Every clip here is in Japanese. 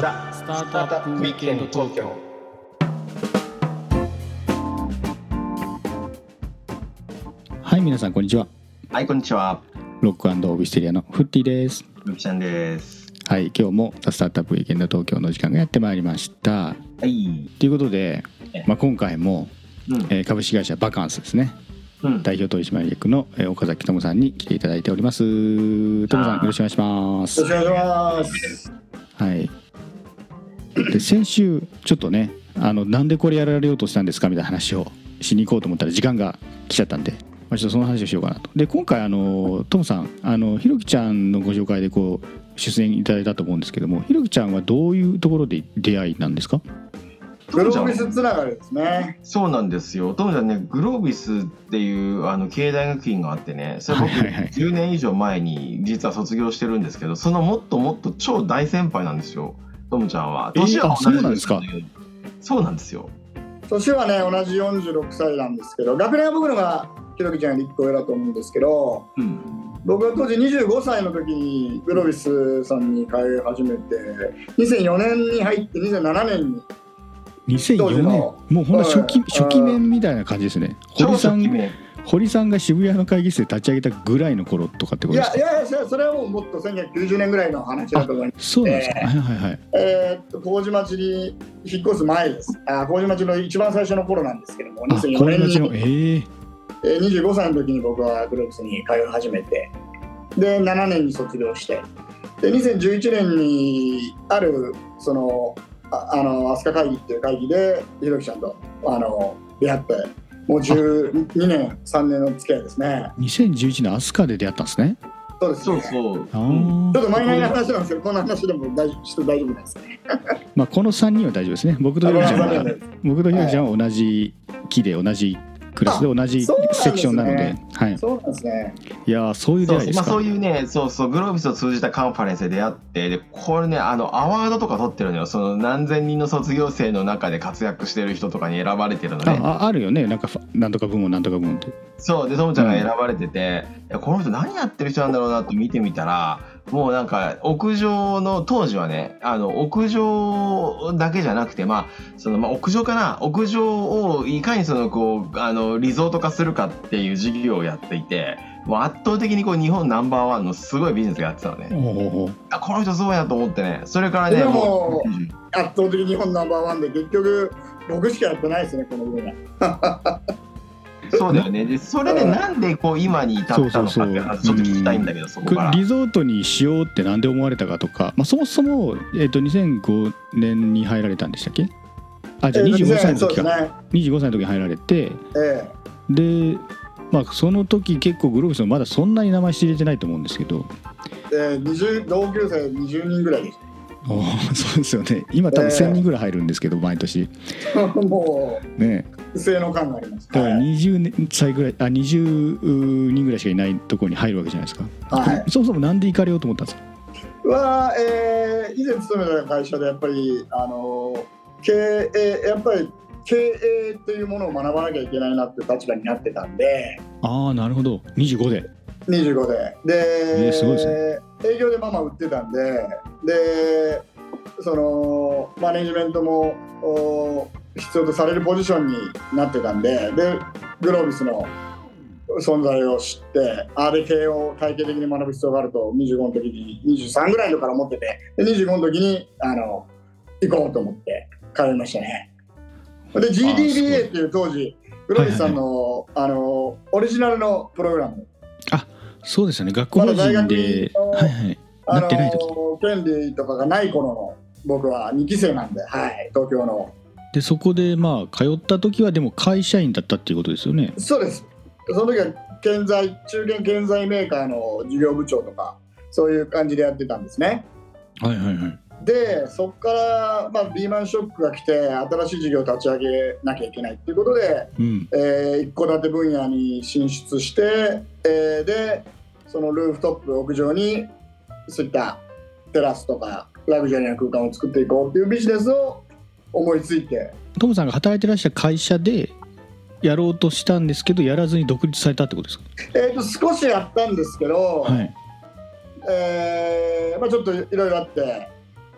ザ・スタートアップウィークエンド東京はい皆さんこんにちははい、こんにちは。ロックオビステリアのフッティですゆきちゃんです。はい今日もザ・スタートアップウィークエンド東京の時間がやってまいりましたはい。ということでえ、まあ、今回も、うん。えー株式会社バカンスですねうん。代表取締役の、えー岡崎智さんに来ていただいております智さんよろしくお願いしますよろしくお願いします。はいで先週ちょっとねあのなんでこれやられようとしたんですかみたいな話をしに行こうと思ったら時間が来ちゃったんで、まあ、ちょっとその話をしようかなとで今回あのトムさんあのひろきちゃんのご紹介でこう出演いただいたと思うんですけどもひろきちゃんはどういうところで出会いなんですか？グロービスつながりですね。そうなんですよ。トムちゃんね、グロービスっていうあの経営大学院があってね、それ僕はいはいはい10年以上前に実は卒業してるんですけど、そのもっともっと超大先輩なんですよ。トムちゃんは。えー年はあそうなんですかそうなんですよ。年はね、同じ46歳なんですけど、学年は僕のがひろきちゃんより1個上だと思うんですけど、うん。僕は当時25歳の時にグロービスさんに通い始めて、2004年に入って27年に、2004当時年。のもうほんと初期はい初期面みたいな感じですね。超堀さん堀さんが渋谷の会議室で立ち上げたぐらいの頃とかってことですか？いやいやいや、それはもうもっと1990年ぐらいの話だと思います。そうなんですか、えーはいはいはい。えーっと麹町に引っ越す前です。あ麹町の一番最初の頃なんですけども、あ2004これ年に。のえー、えー25歳の時に僕はグローブスに通い始めてで7年に卒業してで2011年にあるそのああの飛鳥会議っていう会議でひろきちゃんとあの出会ってもう12年3年の付き合いですね。2011年飛鳥で出会ったんですね。そうですね。そうそう。ちょっとマイナーな話なんですけどこんな話でも大丈夫して大丈夫なんですね。まあこの3人は大丈夫ですね。僕とひろきちゃんは僕とひろきちゃんは同じ期で同じクラスで同じセクションなので。はい。そうなんですね。いやーそういう出そうまあ、会いですか。そういうね、そうそう、グロービスを通じたカンファレンスで出会って、で、これね、あの、アワードとか取ってるのよ。その何千人の卒業生の中で活躍してる人とかに選ばれてるのね。あああるよね。なんかなんとか部門なんとか部門って。そう、で、トムちゃんが選ばれてて、いやこの人何やってる人なんだろうなと見てみたら、もうなんか、屋上の、当時はね、あの、屋上だけじゃなくて、まあ、その、まあ、屋上かな？屋上をいかにその、こう、あの、リゾート化するかっていう事業をやっていて、もう圧倒的にこう、日本ナンバーワンのすごいビジネスがやってたのね。あこの人そうやと思ってね。それからねでも圧倒的日本ナンバーワンで結局僕しかやってないですねこの分野そうだよね。でそれでなんでこう今に至ったのかっていう話ちょっと聞きたいんだけどそここから。れリゾートにしようってなんで思われたかとか、まあ、そもそも、えー、と2005年に入られたんでしたっけ？あじゃあえー25歳の時か、そうですね25歳の時に入られてえで、まあ、その時結構グロービスもまだそんなに名前知れてないと思うんですけど。ええー20同級生20人ぐらいでしおーそうですよね。今多分えー1000人ぐらい入るんですけど毎年。た もね。う性の感があります。だからはい20歳ぐらいあ20人ぐらいしかいないところに入るわけじゃないですか、はい。そもそもなんで行かれようと思ったんですか？は、えー以前勤めた会社でやっぱりあの経営やっぱり経営っていうものを学ばなきゃいけないなっていう立場になってたんで。ああなるほど。25で。25で。で、えーすごいです営業でママ売ってたんで。でそのマネジメントもお必要とされるポジションになってたんででグロービスの存在を知ってあれ系を体系的に学ぶ必要があると25の時に23ぐらいの時から思っててで25の時にあの行こうと思って通いましたね。で GDBA っていう当時グロービスさんの,、あのオリジナルのプログラム。そうですよね。学校法人で、まだ大学にはいはい。あなってない時。の権利とかがない頃の僕は2期生なんで、はい、東京のでそこでまあ通った時はでも会社員だったっていうことですよね？そうです。その時は建材中堅建材メーカーの事業部長とかそういう感じでやってたんですね。はいはいはい。でそこから、まあ、リーマンショックが来て新しい事業を立ち上げなきゃいけないっていうことで、うん。えー一戸建て分野に進出して、えーでそのルーフトップ屋上にそういったテラスとかラグジュアリーな空間を作っていこうっていうビジネスを思いついてトムさんが働いてらっしゃる会社でやろうとしたんですけどやらずに独立されたってことですか？えー、と少しやったんですけど、はいえーまあ、ちょっといろいろあって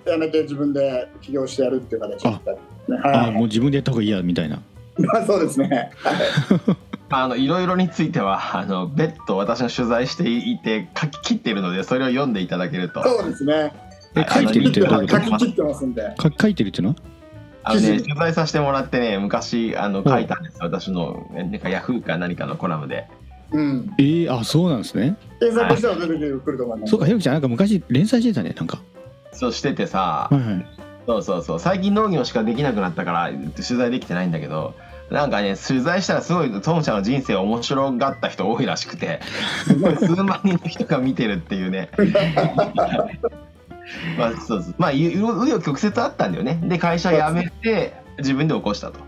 辞めて自分で起業してやるっていう形でしたね。あはい。あもう自分でやった方がいいやみたいな まあそうですね。あのいろいろについてはあの別途私の取材していて書き切っているのでそれを読んでいただけるとそうですね。え書いてるってどういうこと書き切ってますんで。か書いてるっていうの？はあのね取材させてもらってね昔あの書いたんです私のなんかヤフーか何かのコラムで。うん。えー、あそうなんですね。検索したら出てくると思います。そうかひろきちゃんなんか昔連載してたねなんか。そうしててさ、はいはい。そうそうそう。最近農業しかできなくなったから取材できてないんだけどなんかね取材したらすごいトムちゃんの人生を面白がった人多いらしくてすごい数万人の人が見てるっていうね まあそうそう。まあ紆余曲折あったんだよね。で会社辞めて自分で起こしたと。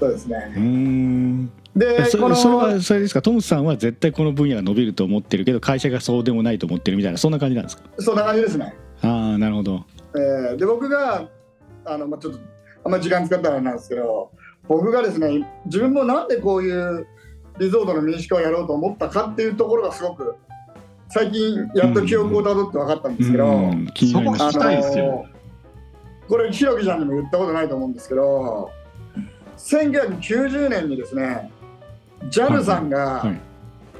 そうですうね。ー。んでえ、そこのそれはそれですか？トムさんは絶対この分野が伸びると思ってるけど会社がそうでもないと思ってるみたいなそんな感じなんですか？そんな感じですね。ああなるほど。えーで僕があのまあちょっとあんまり時間使ったらあれなんですけど、僕がですね自分もなんでこういうリゾートの民主化をやろうと思ったかっていうところがすごく最近やっと記憶をたどって分かったんですけど。うん気になりますそこ聞きた。いですよこれひろきちゃんにも言ったことないと思うんですけど1990年にですね JAL さんがはいはい。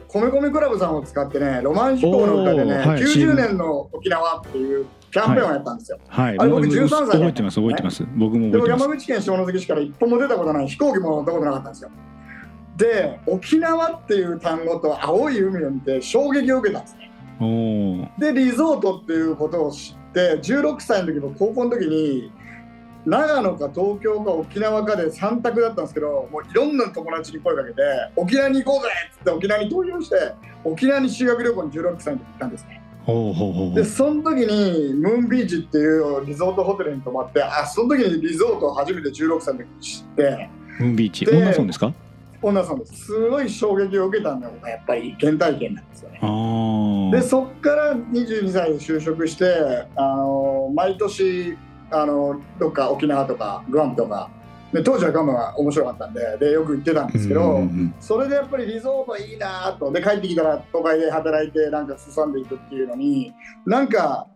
米米クラブさんを使ってねロマン飛行の歌でね、はい90年の沖縄っていうキャンペーンをやったんですよ、はいあれ僕もう13歳だった覚えてます覚えてます。僕もでも山口県下関市から一本も出たことない飛行機も乗ったことなかったんですよで沖縄っていう単語と青い海を見て衝撃を受けたんですね。でリゾートっていうことを知って16歳の時も高校の時に長野か東京か沖縄かで3択だったんですけどもういろんな友達に声かけて沖縄に行こうぜっつって沖縄に投票して沖縄に修学旅行に16歳の時行ったんですね。でうその時にムーンビーチっていうリゾートホテルに泊まってあその時にリゾートを初めて16歳の時に知ってムーンビーチ。で女村ですか？女さんですすごい衝撃を受けたのがやっぱり原体験なんですよね。でそっから22歳で就職してあの毎年あのどっか沖縄とかグアムとかで当時はグアムが面白かったんででよく行ってたんですけど、それでやっぱりリゾートいいなと。で帰ってきたら都会で働いてなんか進んでいくっていうのになんか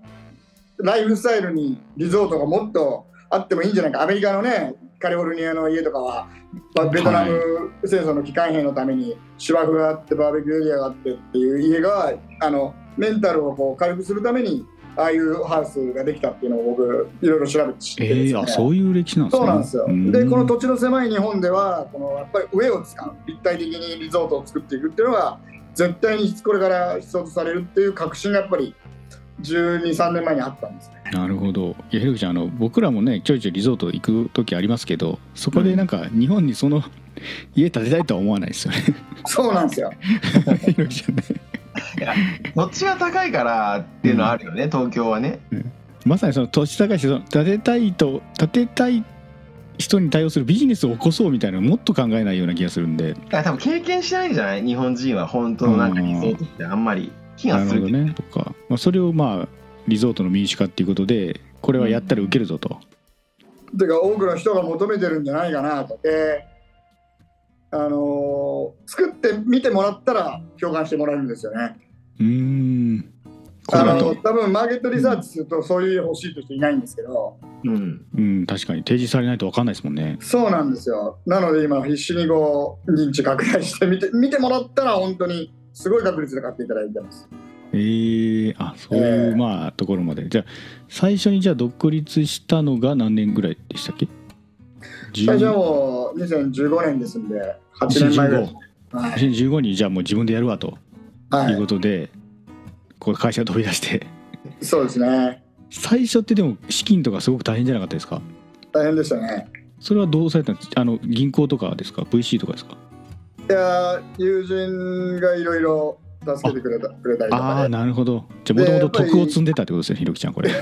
ライフスタイルにリゾートがもっとあってもいいんじゃないか。アメリカのねカリフォルニアの家とかはまあベトナム戦争の帰還兵のために芝生があってバーベキューエリアがあってっていう家があのメンタルをこう軽くするためにああいうハウスができたっていうのを僕いろいろ調べて知ってえですね。ー、あそういう歴史なんですね。そうなんですよ。ん。で、この土地の狭い日本では、このやっぱり上を使う、立体的にリゾートを作っていくっていうのが、絶対にこれから必要とされるっていう確信がやっぱり12、3年前にあったんですね。なるほど。いやひろきちゃんあの僕らもねちょいちょいリゾート行く時ありますけどそこでなんか日本にその 家建てたいとは思わないですよね。そうなんですよ。ひろきちゃんね。いや土地が高いからっていうのはあるよね、東京はね。まさにその土地高いしその建てたいと建てたい人に対応するビジネスを起こそうみたいなのもっと考えないような気がするんで。多分経験してないんじゃない？日本人は本当のなんかリゾートってあんまり気なるほど。がするね。とか、まあ、それをまあリゾートの民主化っていうことでこれはやったら受けるぞと、ていうか、多くの人が求めてるんじゃないかなと。で、あのー作ってみてもらったら共感してもらえるんですよね。うーん。こあの多分マーケットリサーチするとそういう家欲しいという人いないんですけど、うん。うん確かに提示されないと分かんないですもんね。そうなんですよ。なので今必死にこう認知拡大して見て見てもらったら本当にすごい確率で買っていただいてます。えー、あそういう、えーまあところまで。じゃあ最初にじゃあ独立したのが何年ぐらいでしたっけ？最初はもう2015年ですんで8年前ぐらい。ですね。はい。2015にじゃあもう自分でやるわとい。うこはとで、こう会社飛び出して。い、そうですね。最初ってでも資金とかすごく大変じゃなかったですか？大変でしたね。それはどうされたんです？かあの銀行とかですか？VC とかですか？いやー友人がいろいろ助けてくれたくれたりとああかね。なるほど。じゃあもともと徳を積んでたってことですねひろきちゃんこれ。い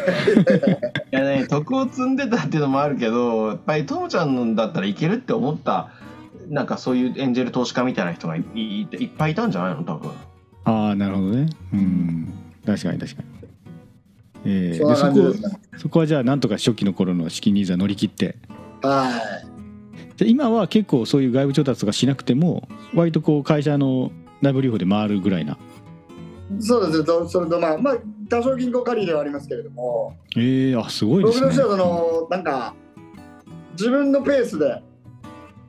やね徳を積んでたっていうのもあるけどやっぱりともちゃんのだったらいけるって思ったなんかそういうエンジェル投資家みたいな人がいいいいっぱいいたんじゃないの多分。ああなるほどね。うん。確かに確かに。えーそでそこ。そこはじゃあなんとか初期の頃の資金ニーズは乗り切って。はい。じゃあ今は結構そういう外部調達とかしなくても割とこう会社の内部留保で回るぐらいな。そうですねとそれとまあまあ多少銀行借りではありますけれども。ええあすごいですね。僕としてはそのなんか自分のペースで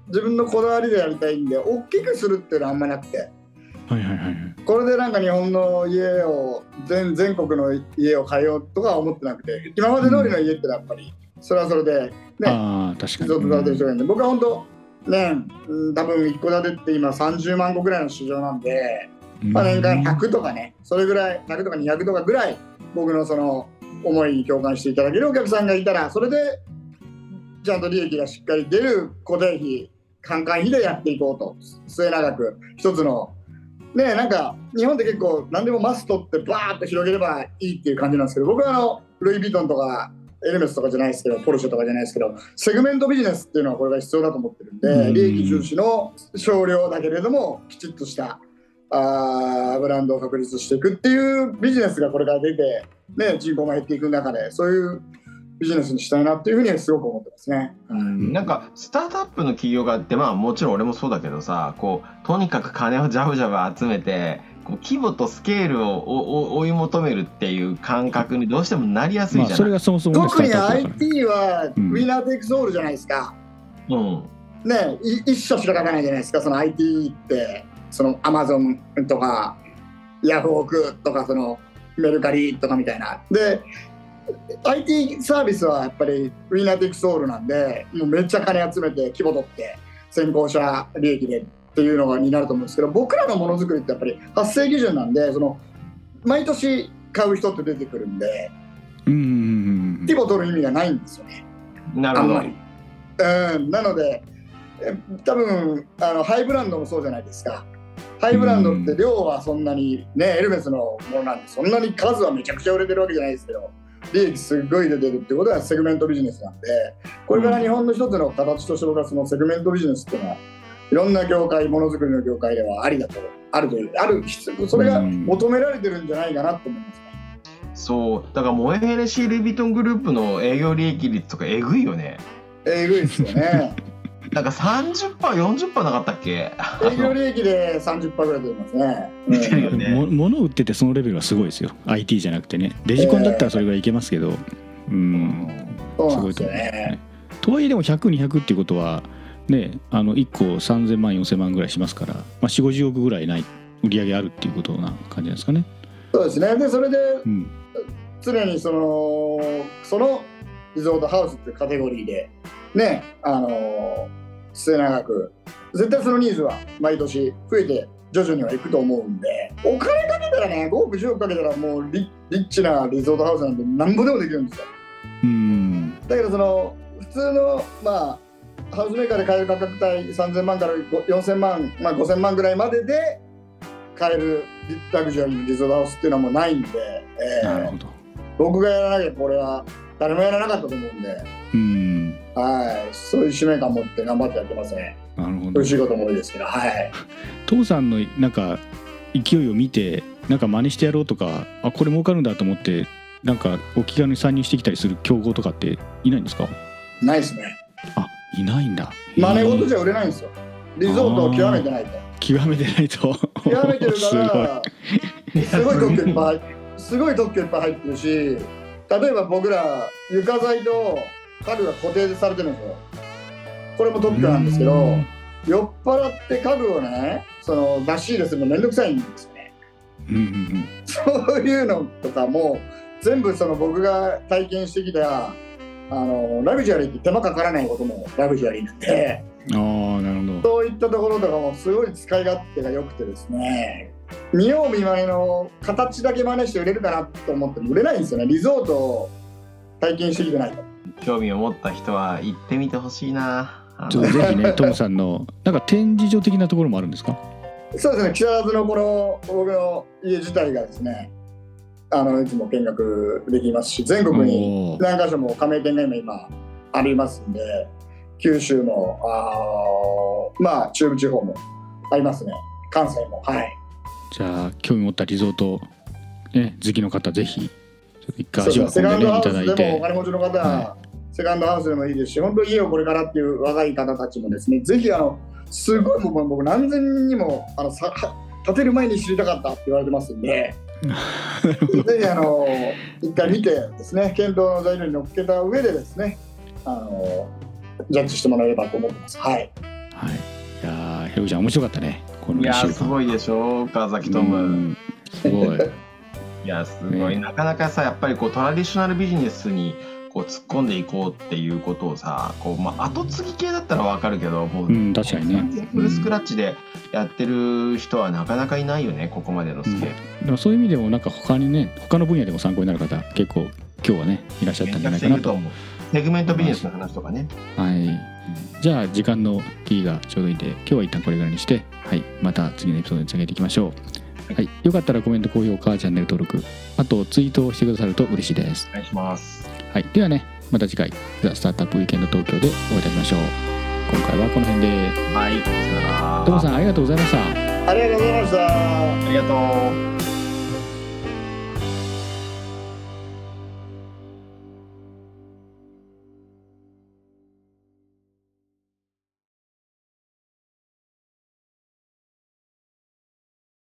自分のこだわりでやりたいんで大きくするっていうのはあんまなくて。はいはいはいはい。これでなんか日本の家を全全国の家を変えようとかは思ってなくて今まで通りの家ってやっぱりそれはそれで。ね。ああ確かに。人がいるん。で僕は本当ねうん多分一戸建てって今30万個ぐらいの市場なんで、まあ、年間100とかねそれぐらい100とか200とかぐらい僕のその思いに共感していただけるお客さんがいたらそれでちゃんと利益がしっかり出る固定費換換費でやっていこうと。末永く。一つの。ねなんか日本って結構何でもマストってバーッと広げればいいっていう感じなんですけど僕はあのルイ・ヴィトンとかエルメスとかじゃないですけどポルシェとかじゃないですけどセグメントビジネスっていうのはこれが必要だと思ってるんうん。で利益重視の少量だけれどもきちっとしたあーブランドを確立していくっていうビジネスがこれから出て、ね、人口が減っていく中でそういうビジネスにしたいなっていうふうにはすごく思ってますね。うん。なんかスタートアップの企業があってまあもちろん俺もそうだけどさこうとにかく金をジャブジャブ集めてこう規模とスケールを追い求めるっていう感覚にどうしてもなりやすいまあそれじゃない、がそもそもね特に IT はウうんィナーテイクスオールじゃないですか。うん。ねい一社しか書かないじゃないですか。その IT ってそのアマゾンとかヤフオクとかそのメルカリとかみたいな。で IT サービスはやっぱりウィナーテイクスオールなんでもうめっちゃ金集めて規模取って先行者利益でっていうのがになると思うんですけど僕らのものづくりってやっぱり発生基準なんでその毎年買う人って出てくるんで規模取る意味がないんですよね。なるほど。うん、なので、え多分あのハイブランドもそうじゃないですか。ハイブランドって量はそんなに、ね、エルメスのものなんで、そんなに数はめちゃくちゃ売れてるわけじゃないですけど、利益すっごい出てるってことはセグメントビジネスなんで、これから日本の一つの形として僕はそのセグメントビジネスっていうのは、いろんな業界、ものづくりの業界ではありだと、あるという、ある必要、それが求められてるんじゃないかなと思いますね。そうだからモエヘレシー・ルイ・ヴィトングループの営業利益率とかえぐいよねえぐいですよね。なんか 30%40% なかったっけ？営業利益で30%ぐらい出てますね。出てるようんね。も物を売っててそのレベルはすごいですよ。IT じゃなくてね。デジコンだったらそれぐらいいけますけど。うん。そうなんですすごいと思うよね。とはいえでも100200っていうことはねあの1個3000万4000万ぐらいしますから、まあ、4 5 0億ぐらいない売り上げあるっていうことな感じなんですかね。そうですね。で、それでうん。常にその、そのリゾートハウスってカテゴリーで、ね、あの、末永く、絶対そのニーズは毎年増えて、徐々にはいくと思うんで、お金かけたらね、5億、10億かけたらもうリリッチなリゾートハウスなんてなんぼでもできるんですよ。うん。だけどその普通のまあハウスメーカーで買える価格帯3000万から4000万、まあ、5000万ぐらいまでで買えるラグジュアリーのリゾートハウスっていうのはもうないんで、えー。なるほど僕がやらなきゃこれは誰もやらなかったと思うんで、うんはい、そういう使命感持って頑張ってやってますね。なるほど嬉しいことも多いですけど、はい。父さんのなんか勢いを見てなんか真似してやろうとかあこれ儲かるんだと思ってなんかお気軽に参入してきたりする競合とかっていないんですか？ないですね。あいないんだ真似事ゃじゃ売れないんですよ。リゾートを極めてないと。極めてないと 極めてるかすご いら、すごい特許いっぱい、すごい特許いっぱい入ってるし、例えば僕ら床材と家具が固定されてるんですよ。これも特許なんですけど、うん。酔っ払って家具をね、その出し入れするのめんどくさいんですよね。うんうんそういうのとかも全部その僕が体験してきたあのラグジュアリーって手間かからないこともラグジュアリーなんで。うんああなるほど。そういったところとかもすごい使い勝手が良くてですね。見よう見まねの形だけ真似して売れるかなと思っても売れないんですよね。リゾートを体験してきてないと興味を持った人は行ってみてほしいな。ちょっとぜひねトムさんのなんか展示場的なところもあるんですか？そうですね木更津のこの僕の家自体がですねあのいつも見学できますし全国に何箇所も加盟店が今今ありますんで九州もあーまあ中部地方もありますね。関西もはい。じゃあ興味持ったリゾート、ね、好きの方ぜひちょっと一回足を運んでねセカンドハウスいただいてでもお金持ちの方は、はセカンドハウスでもいいです。し本当に家をこれからっていう若い方たちもですねぜひあのすごいもう僕何千人にもあのさは建てる前に知りたかったって言われてますんで。ぜひあの一回見てですね検討の材料に乗っけた上でですねあのジャッジしてもらえればと思ってます。はい。はい。いやーひろきちゃん面白かったね。この1いやすごいでしょ岡崎トム、うん。すごいいやすごい、ねなかなかさやっぱりこうトラディショナルビジネスにこう突っ込んでいこうっていうことをさこう、まあ、後継ぎ系だったらわかるけどもう、うん確かにね。フルスクラッチでやってる人はなかなかいないよねここまでのスケール、でもそういう意味でもなんか他にね他の分野でも参考になる方結構今日はねいらっしゃったんじゃないかなと思う。セグメントビジネスの話とかね。はい。じゃあ時間の切りがちょうどいいんで今日は一旦これぐらいにしてはい。また次のエピソードにつなげていきましょうはい、よかったらコメント高評価チャンネル登録あとツイートをしてくださると嬉しいです。お願いします。はい、ではねまた次回「ザ・スタートアップウィーケンド東京」でお会いいたしましょう。今回はこの辺で。はいさよなら。トモさんありがとうございました。ありがとうございました。ありがとう